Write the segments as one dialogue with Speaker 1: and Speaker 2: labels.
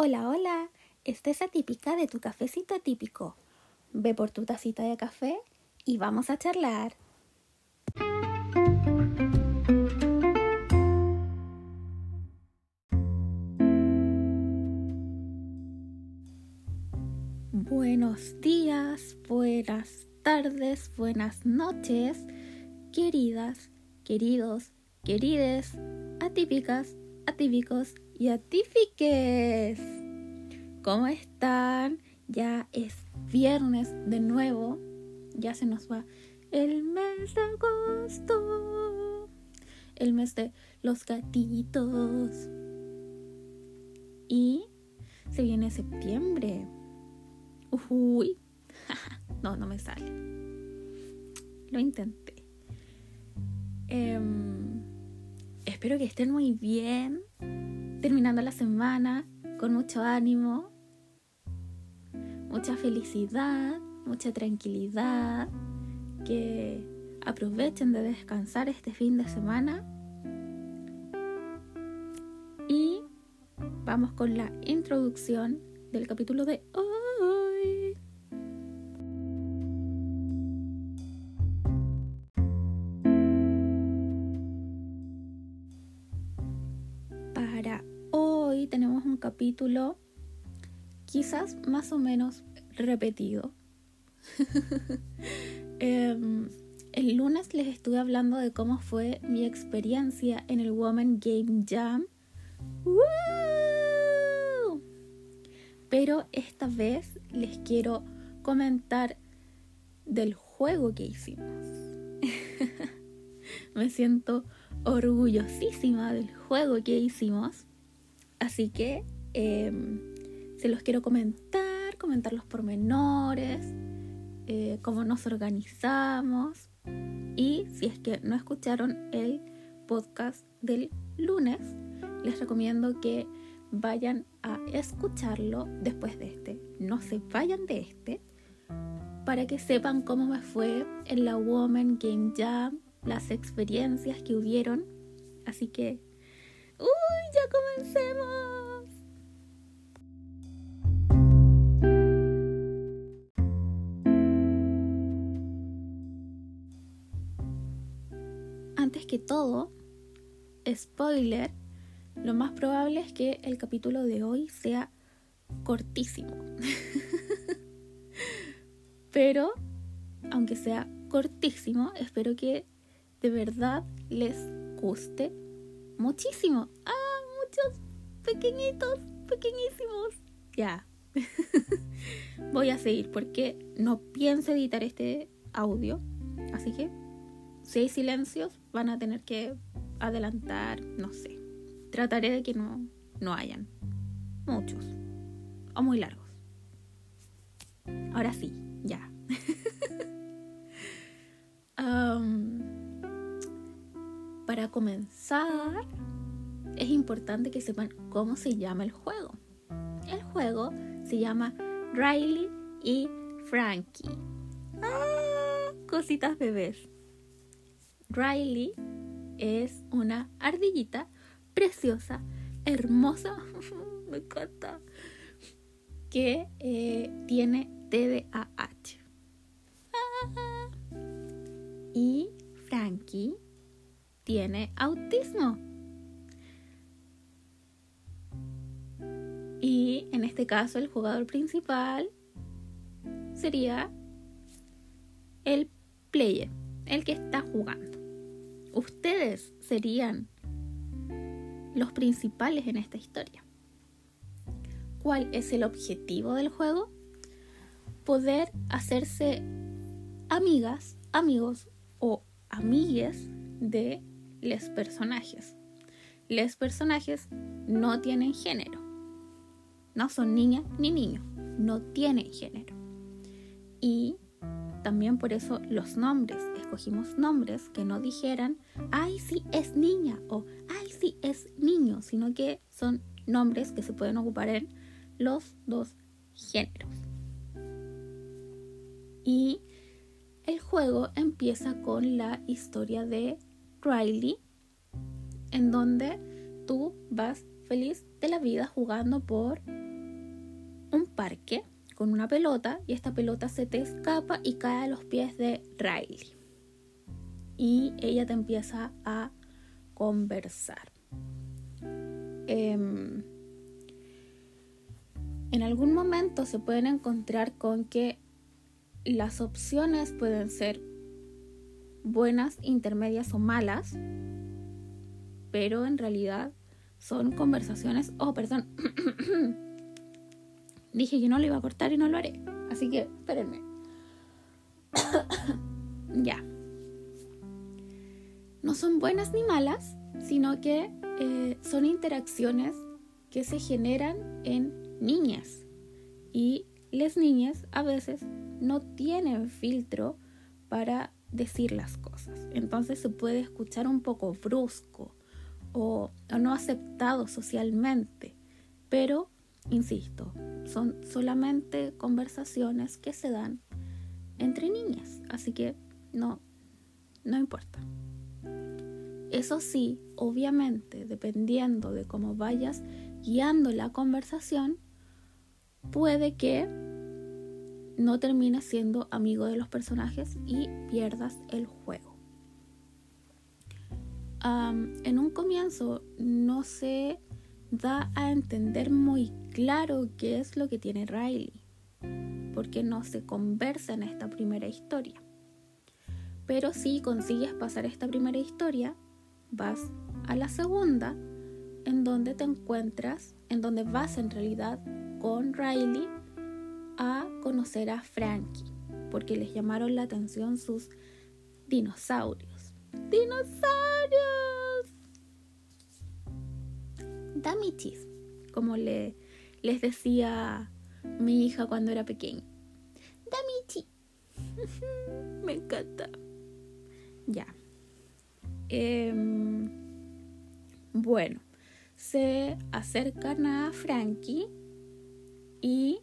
Speaker 1: Hola, hola, esta es atípica de tu cafecito atípico. Ve por tu tacita de café y vamos a charlar. Buenos días, buenas tardes, buenas noches, queridas, queridos, querides, atípicas, atípicos y atífiques. ¿Cómo están? Ya es viernes de nuevo. Ya se nos va el mes de agosto. El mes de los gatitos. Y se viene septiembre. Uy. no, no me sale. Lo intenté. Em, espero que estén muy bien terminando la semana con mucho ánimo, mucha felicidad, mucha tranquilidad, que aprovechen de descansar este fin de semana y vamos con la introducción del capítulo de hoy. Quizás más o menos repetido. Em, el lunes les estuve hablando de cómo fue mi experiencia en el Woman Game Jam. Pero esta vez les quiero comentar del juego que hicimos. Me siento orgullosísima del juego que hicimos. Así que em, se los quiero comentar, comentar los pormenores, eh, cómo nos organizamos. Y si es que no escucharon el podcast del lunes, les recomiendo que vayan a escucharlo después de este. No se vayan de este para que sepan cómo me fue en la Woman Game Jam, las experiencias que hubieron. Así que ¡Uy! ¡Ya comencemos! Que todo, spoiler, lo más probable es que el capítulo de hoy sea cortísimo. Pero, aunque sea cortísimo, espero que de verdad les guste muchísimo. Ah, muchos pequeñitos, pequeñísimos. Ya. Voy a seguir porque no pienso editar este audio. Así que si hay silencios van a tener que adelantar, no sé. Trataré de que no, no hayan muchos o muy largos. Ahora sí, ya. para comenzar, es importante que sepan cómo se llama el juego. El juego se llama Riley y Frankie. ¡Ah! Cositas bebés. Riley es una ardillita preciosa, hermosa, me encanta, que eh, tiene TDAH. Ah. Y Frankie tiene autismo. Y en este caso el jugador principal sería el player, el que está jugando. Ustedes serían los principales en esta historia. ¿Cuál es el objetivo del juego? Poder hacerse amigas, amigos o amigues de los personajes. Los personajes no tienen género. No son niñas ni niños. No tienen género. Y también por eso los nombres. Escogimos nombres que no dijeran, ay, sí es niña o ay, sí es niño, sino que son nombres que se pueden ocupar en los dos géneros. Y el juego empieza con la historia de Riley, en donde tú vas feliz de la vida jugando por parque con una pelota y esta pelota se te escapa y cae a los pies de Riley. Y ella te empieza a conversar. Em, en algún momento se pueden encontrar con que las opciones pueden ser buenas, intermedias o malas, pero en realidad son conversaciones, oh, perdón, dije que no lo iba a cortar y no lo haré, así que espérenme. ya. No son buenas ni malas, sino que eh, son interacciones que se generan en niñas. Y las niñas a veces no tienen filtro para decir las cosas. Entonces se puede escuchar un poco brusco o, no aceptado socialmente. Pero, insisto, son solamente conversaciones que se dan entre niñas. Así que no, no importa. Eso sí, obviamente, dependiendo de cómo vayas guiando la conversación, puede que no termines siendo amigo de los personajes y pierdas el juego. en un comienzo no se da a entender muy claro qué es lo que tiene Riley, porque no se conversa en esta primera historia. Pero si consigues pasar esta primera historia, vas a la segunda, en donde te encuentras, en donde vas en realidad con Riley a conocer a Frankie, porque les llamaron la atención sus dinosaurios. ¡Dinosaurios! Damichis, como le, les decía mi hija cuando era pequeña. Damichi. Me encanta. Ya. Em, bueno, se acercan a Frankie y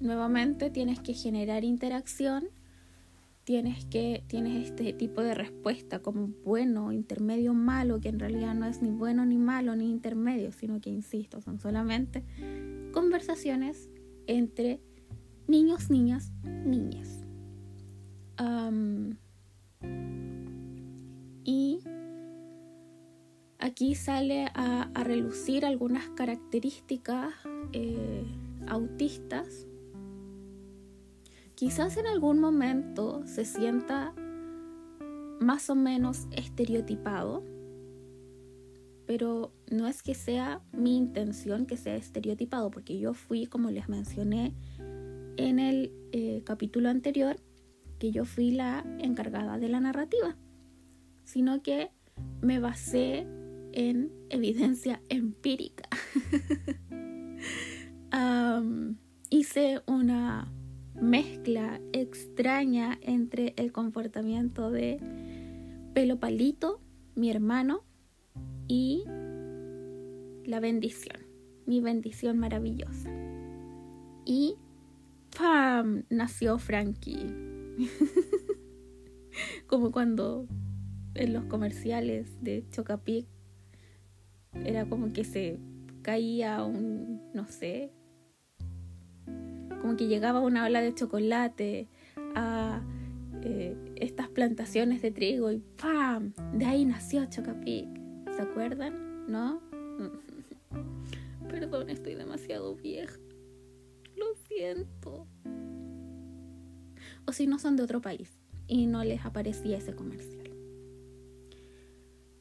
Speaker 1: nuevamente tienes que generar interacción, tienes que tienes este tipo de respuesta como bueno, intermedio, malo, que en realidad no es ni bueno ni malo ni intermedio, sino que insisto, son solamente conversaciones entre niños, niñas, niñas. Y aquí sale a, relucir algunas características eh, autistas. Quizás en algún momento se sienta más o menos estereotipado, pero no es que sea mi intención que sea estereotipado, porque yo fui, como les mencioné en el eh, capítulo anterior, que yo fui la encargada de la narrativa sino que me basé en evidencia empírica. hice una mezcla extraña entre el comportamiento de Pelo Palito, mi hermano, y la bendición, mi bendición maravillosa. Y ¡pam! nació Frankie. Como cuando en los comerciales de Chocapic era como que se caía un, no sé, como que llegaba una ola de chocolate a eh, estas plantaciones de trigo y ¡pam! De ahí nació Chocapic. ¿Se acuerdan? ¿No? Perdón, estoy demasiado vieja. Lo siento. O si no son de otro país y no les aparecía ese comercial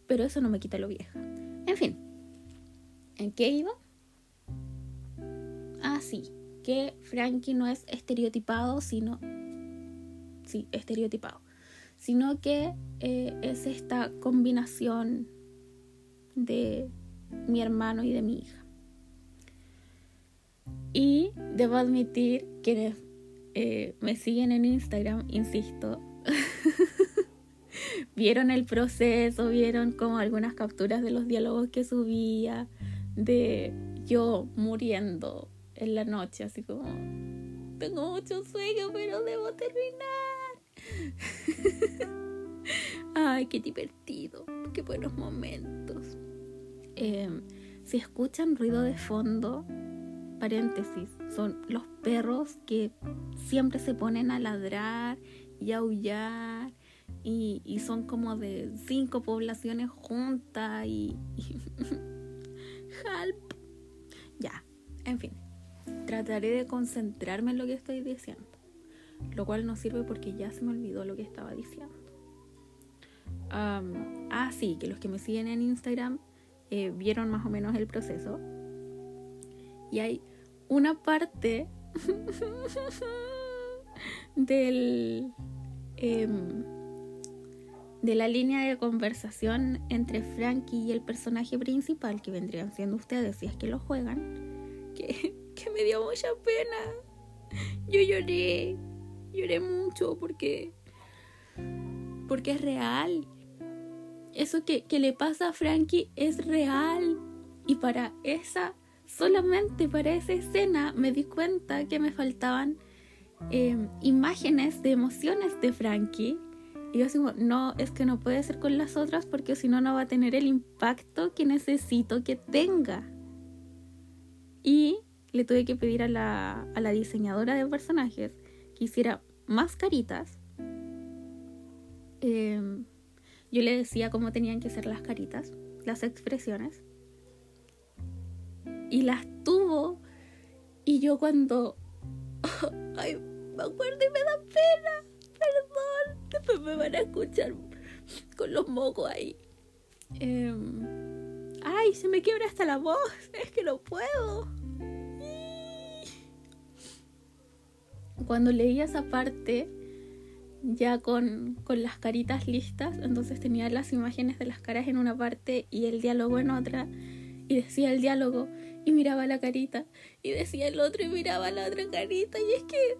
Speaker 1: pero eso no me quita lo vieja. En fin, ¿en qué iba? Ah, sí, que Frankie no es estereotipado, sino... Sí, estereotipado. Sino que eh, es esta combinación de mi hermano y de mi hija. Y debo admitir que eh, me siguen en Instagram, insisto, vieron el proceso, vieron como algunas capturas de los diálogos que subía, de yo muriendo en la noche, así como, tengo mucho sueño, pero debo terminar. Ay, qué divertido, qué buenos momentos. Em, si escuchan ruido de fondo, paréntesis, son los perros que siempre se ponen a ladrar y aullar y, son como de cinco poblaciones juntas y, help. Ya, en fin, trataré de concentrarme en lo que estoy diciendo, lo cual no sirve porque ya se me olvidó lo que estaba diciendo. ah, sí, que los que me siguen en Instagram eh, vieron más o menos el proceso. Y hay una parte del em, de la línea de conversación entre Frankie y el personaje principal, que vendrían siendo ustedes si es que lo juegan, que, que me dio mucha pena. Yo lloré, lloré mucho porque porque es real. Eso que, que le pasa a Frankie es real. Y para esa solamente para esa escena me di cuenta que me faltaban em, imágenes de emociones de Frankie. Y yo digo, no, es que no puede ser con las otras porque si no, no va a tener el impacto que necesito que tenga. Y le tuve que pedir a la, a la diseñadora de personajes que hiciera más caritas. Em, yo le decía cómo tenían que ser las caritas, las expresiones y las tuvo. Y yo cuando... Ay, me acuerdo y me da pena. Después me van a escuchar con los mocos ahí. Em, ay, se me quiebra hasta la voz. Es que no puedo. Cuando leí esa parte, ya con, con, las caritas listas, entonces tenía las imágenes de las caras en una parte y el diálogo en otra, y decía el diálogo, y miraba la carita y decía el otro y miraba la otra carita y es que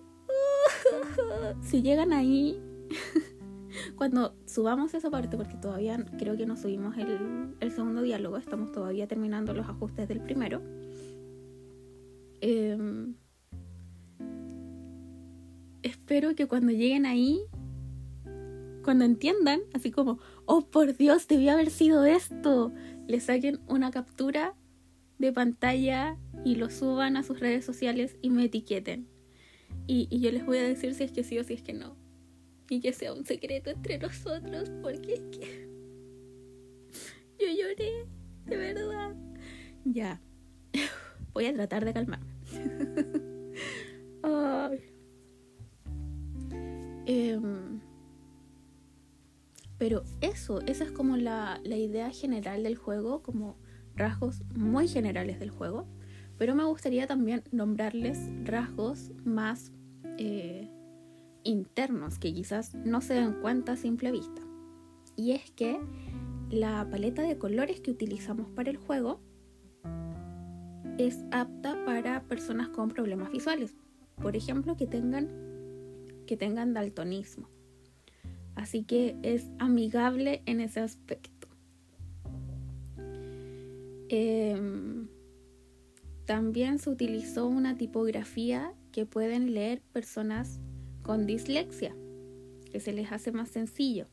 Speaker 1: si llegan ahí cuando subamos esa parte porque todavía creo que no subimos el, segundo diálogo estamos todavía terminando los ajustes del primero em, espero que cuando lleguen ahí cuando entiendan así como oh por Dios debió haber sido esto le saquen una captura de pantalla y lo suban a sus redes sociales y me etiqueten. Y, yo les voy a decir si es que sí o si es que no. Y que sea un secreto entre nosotros, porque es que yo lloré, de verdad. Ya, voy a tratar de calmarme. Em, pero eso, esa es como la, la idea general del juego, como rasgos muy generales del juego, pero me gustaría también nombrarles rasgos más eh, internos que quizás no se den cuenta a simple vista. Y es que la paleta de colores que utilizamos para el juego es apta para personas con problemas visuales. Por ejemplo, que tengan, que tengan daltonismo. Así que es amigable en ese aspecto. Em, también se utilizó una tipografía que pueden leer personas con dislexia, que se les hace más sencillo.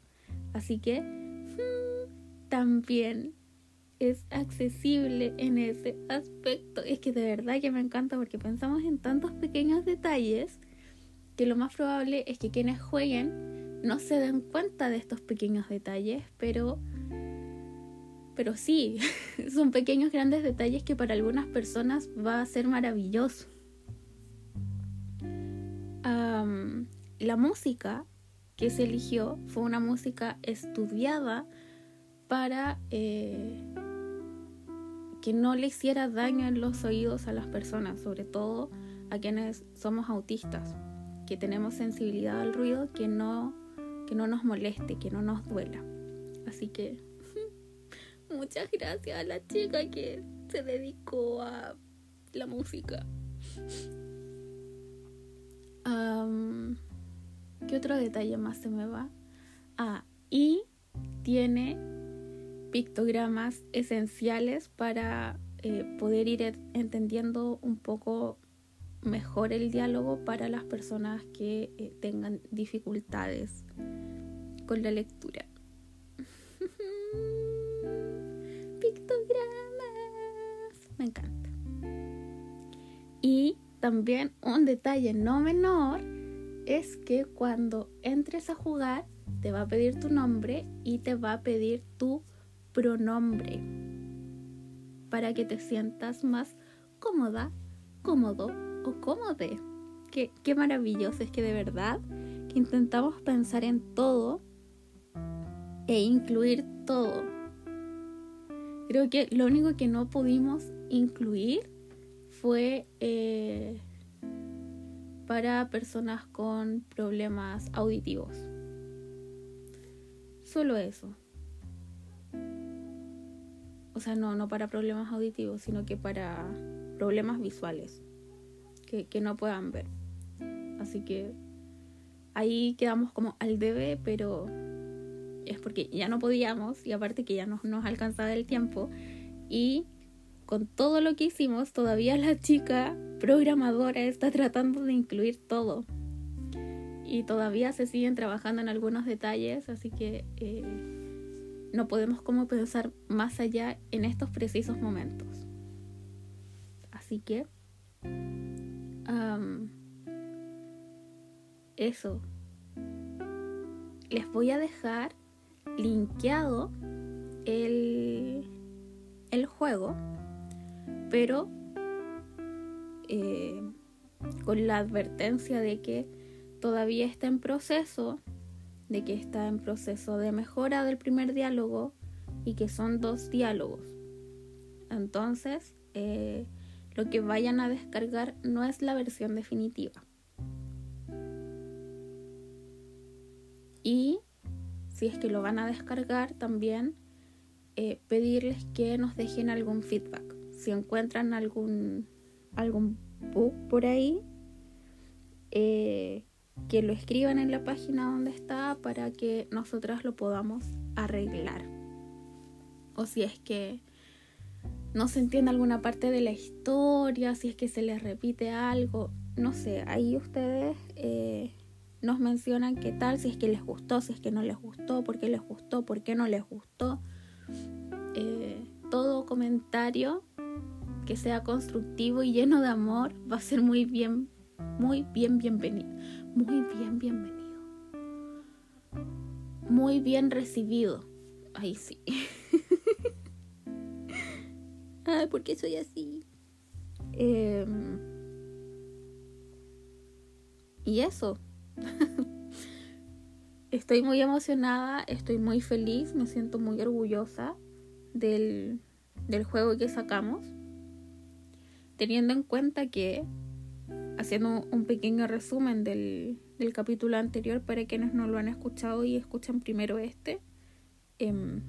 Speaker 1: Así que hmm, también es accesible en ese aspecto. Es que de verdad que me encanta porque pensamos en tantos pequeños detalles que lo más probable es que quienes jueguen no se den cuenta de estos pequeños detalles, pero pero sí, son pequeños grandes detalles que para algunas personas va a ser maravilloso. La música que se eligió fue una música estudiada para eh, que no le hiciera daño en los oídos a las personas, sobre todo a quienes somos autistas, que tenemos sensibilidad al ruido que no, que no nos moleste, que no nos duela. Así que Muchas gracias a la chica que se dedicó a la música. ¿Qué otro detalle más se me va? Ah, y tiene pictogramas esenciales para eh, poder ir entendiendo un poco mejor el diálogo para las personas que eh, tengan dificultades con la lectura. pictogramas. Me encanta. Y también un detalle no menor es que cuando entres a jugar te va a pedir tu nombre y te va a pedir tu pronombre para que te sientas más cómoda, cómodo o cómode. Qué, qué maravilloso es que de verdad que intentamos pensar en todo e incluir todo. Creo que lo único que no pudimos incluir fue eh, para personas con problemas auditivos. Solo eso. O sea, no, no para problemas auditivos, sino que para problemas visuales que, que no puedan ver. Así que ahí quedamos como al debe, pero es porque ya no podíamos y aparte que ya no nos alcanzaba el tiempo. Y con todo lo que hicimos, todavía la chica programadora está tratando de incluir todo. Y todavía se siguen trabajando en algunos detalles, así que eh, no podemos como pensar más allá en estos precisos momentos. Así que... eso. Les voy a dejar linkeado el, el juego pero eh, con la advertencia de que todavía está en proceso, de que está en proceso de mejora del primer diálogo y que son dos diálogos. Entonces, eh, lo que vayan a descargar no es la versión definitiva. Y si es que lo van a descargar, también eh, pedirles que nos dejen algún feedback si encuentran algún, algún bug por ahí, eh, que lo escriban en la página donde está para que nosotras lo podamos arreglar. O si es que no se entiende alguna parte de la historia, si es que se les repite algo, no sé, ahí ustedes eh, nos mencionan qué tal, si es que les gustó, si es que no les gustó, por qué les gustó, por qué no les gustó. Eh, todo comentario que sea constructivo y lleno de amor va a ser muy bien, muy bien bienvenido. Muy bien bienvenido. Muy bien recibido. Ay, sí. Ay, ¿por qué soy así? Em, y eso. estoy muy emocionada, estoy muy feliz, me siento muy orgullosa del, del juego que sacamos teniendo en cuenta que, haciendo un pequeño resumen del, capítulo anterior para quienes no lo han escuchado y escuchan primero este, em,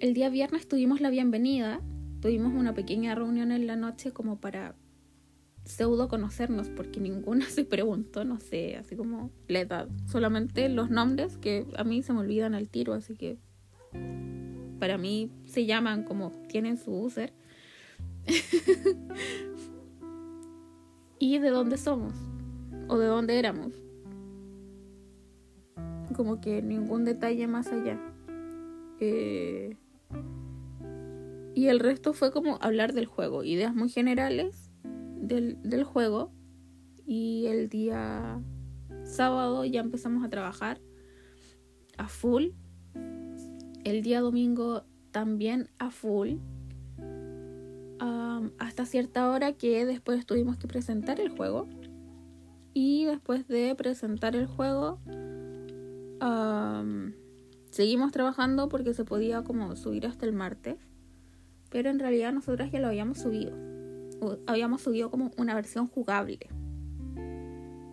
Speaker 1: el día viernes tuvimos la bienvenida, tuvimos una pequeña reunión en la noche como para pseudo conocernos, porque ninguna se preguntó, no sé, así como la edad, solamente los nombres que a mí se me olvidan al tiro, así que para mí se llaman como tienen su user y de dónde somos o de dónde éramos. Como que ningún detalle más allá. Eh, y el resto fue como hablar del juego, ideas muy generales del, del juego. Y el día sábado ya empezamos a trabajar a full. El día domingo también a full hasta cierta hora que después tuvimos que presentar el juego. Y después de presentar el juego, seguimos trabajando porque se podía como subir hasta el martes. Pero en realidad nosotras ya lo habíamos subido. habíamos subido como una versión jugable.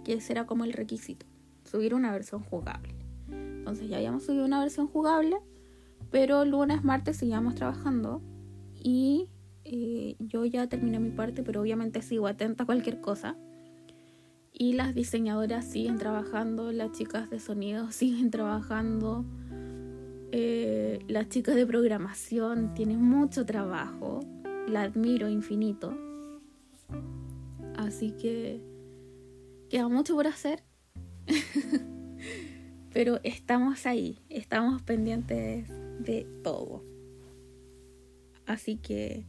Speaker 1: Que ese era como el requisito. Subir una versión jugable. Entonces ya habíamos subido una versión jugable. Pero lunes, martes seguíamos trabajando. Y yo ya terminé mi parte, pero obviamente sigo atenta a cualquier cosa. Y las diseñadoras siguen trabajando, las chicas de sonido siguen trabajando, eh, las chicas de programación tienen mucho trabajo, la admiro infinito. Así que queda mucho por hacer, pero estamos ahí, estamos pendientes de todo. Así que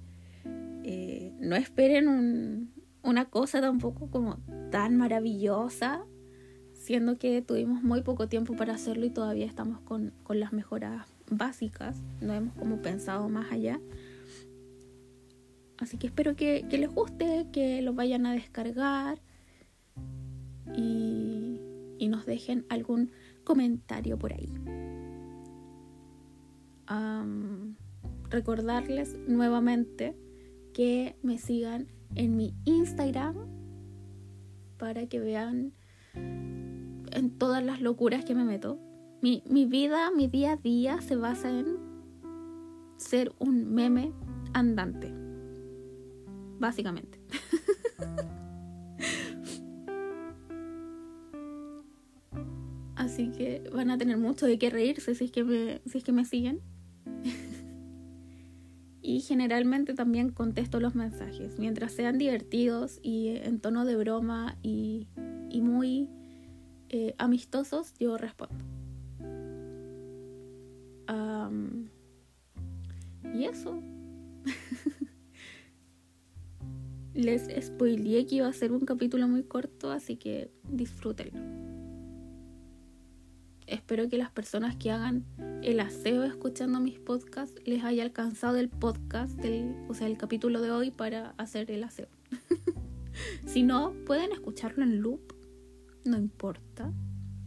Speaker 1: no esperen una cosa tampoco como tan maravillosa, siendo que tuvimos muy poco tiempo para hacerlo y todavía estamos con, las mejoras básicas, no hemos como pensado más allá. Así que espero que, les guste, que lo vayan a descargar y, y nos dejen algún comentario por ahí. recordarles nuevamente que me sigan en mi Instagram para que vean en todas las locuras que me meto. Mi, mi vida, mi día a día se basa en ser un meme andante. Básicamente. Así que van a tener mucho de qué reírse si es que me, si es que me siguen. Y generalmente también contesto los mensajes. Mientras sean divertidos y en tono de broma y, muy eh, amistosos, yo respondo. y eso. Les spoileé que iba a ser un capítulo muy corto, así que disfrútenlo. Espero que las personas que hagan el aseo escuchando mis podcasts les haya alcanzado el podcast, o sea, el capítulo de hoy para hacer el aseo. si no, pueden escucharlo en loop, no importa,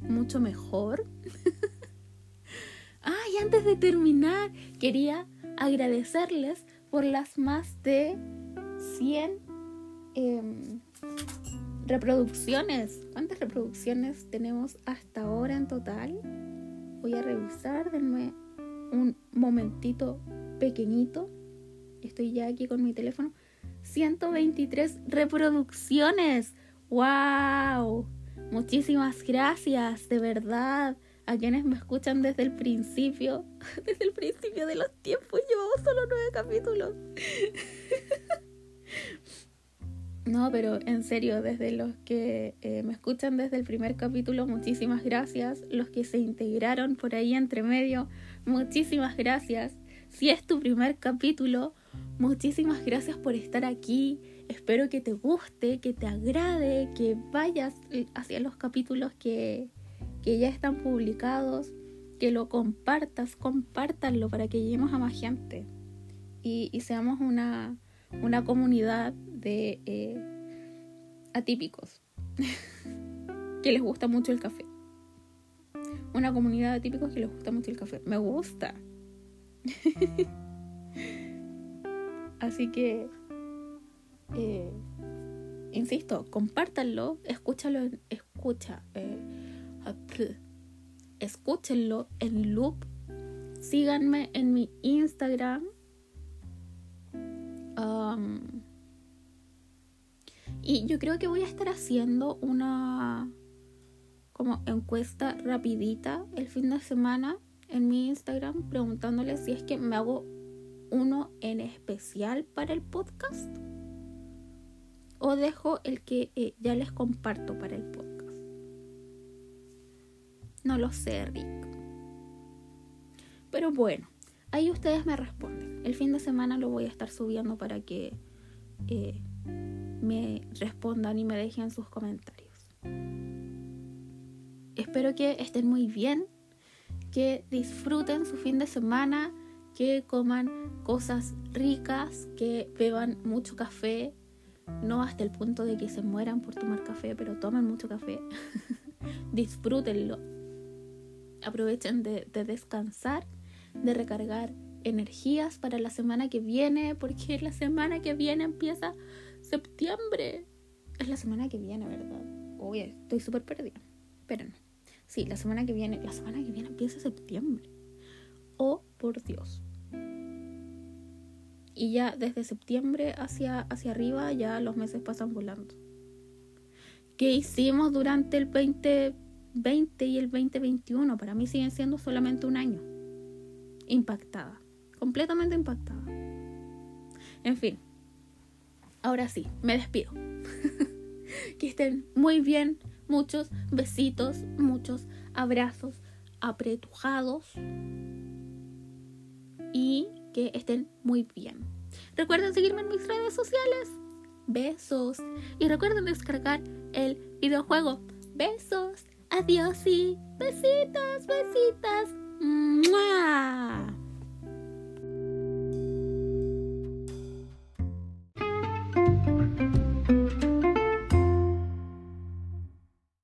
Speaker 1: mucho mejor. ah, y antes de terminar, quería agradecerles por las más de 100 Reproducciones. ¿Cuántas reproducciones tenemos hasta ahora en total? Voy a revisar, denme un momentito pequeñito. Estoy ya aquí con mi teléfono. 123 reproducciones. ¡Wow! Muchísimas gracias, de verdad. A quienes me escuchan desde el principio, desde el principio de los tiempos, llevamos solo nueve capítulos. No, pero en serio, desde los que eh, me escuchan desde el primer capítulo, muchísimas gracias. Los que se integraron por ahí entre medio, muchísimas gracias. Si es tu primer capítulo, muchísimas gracias por estar aquí. Espero que te guste, que te agrade, que vayas hacia los capítulos que, que ya están publicados, que lo compartas, compártanlo para que lleguemos a más gente y, y seamos una, una comunidad de eh, atípicos que les gusta mucho el café. Una comunidad de atípicos que les gusta mucho el café. Me gusta. Así que, eh, insisto, compártanlo, escúchalo, escucha, eh, escúchenlo en loop. Síganme en mi Instagram. Um, y yo creo que voy a estar haciendo una como encuesta rapidita el fin de semana en mi Instagram preguntándole si es que me hago uno en especial para el podcast o dejo el que eh, ya les comparto para el podcast. No lo sé, Rick. Pero bueno, ahí ustedes me responden. El fin de semana lo voy a estar subiendo para que eh, me respondan y me dejen sus comentarios. Espero que estén muy bien, que disfruten su fin de semana, que coman cosas ricas, que beban mucho café, no hasta el punto de que se mueran por tomar café, pero tomen mucho café. Disfrútenlo. Aprovechen de, de descansar, de recargar energías para la semana que viene, porque la semana que viene empieza septiembre. Es la semana que viene, ¿verdad? Oye, estoy súper perdida. No. Sí, la semana que viene. La semana que viene empieza septiembre. Oh, por Dios. Y ya desde septiembre hacia, hacia arriba ya los meses pasan volando. ¿Qué hicimos durante el 2020 y el 2021? Para mí siguen siendo solamente un año. Impactada. Completamente impactada. En fin, ahora sí, me despido. que estén muy bien. Muchos besitos, muchos abrazos apretujados. Y que estén muy bien. Recuerden seguirme en mis redes sociales. Besos. Y recuerden descargar el videojuego. Besos. Adiós y besitos, besitas. ¡Mua!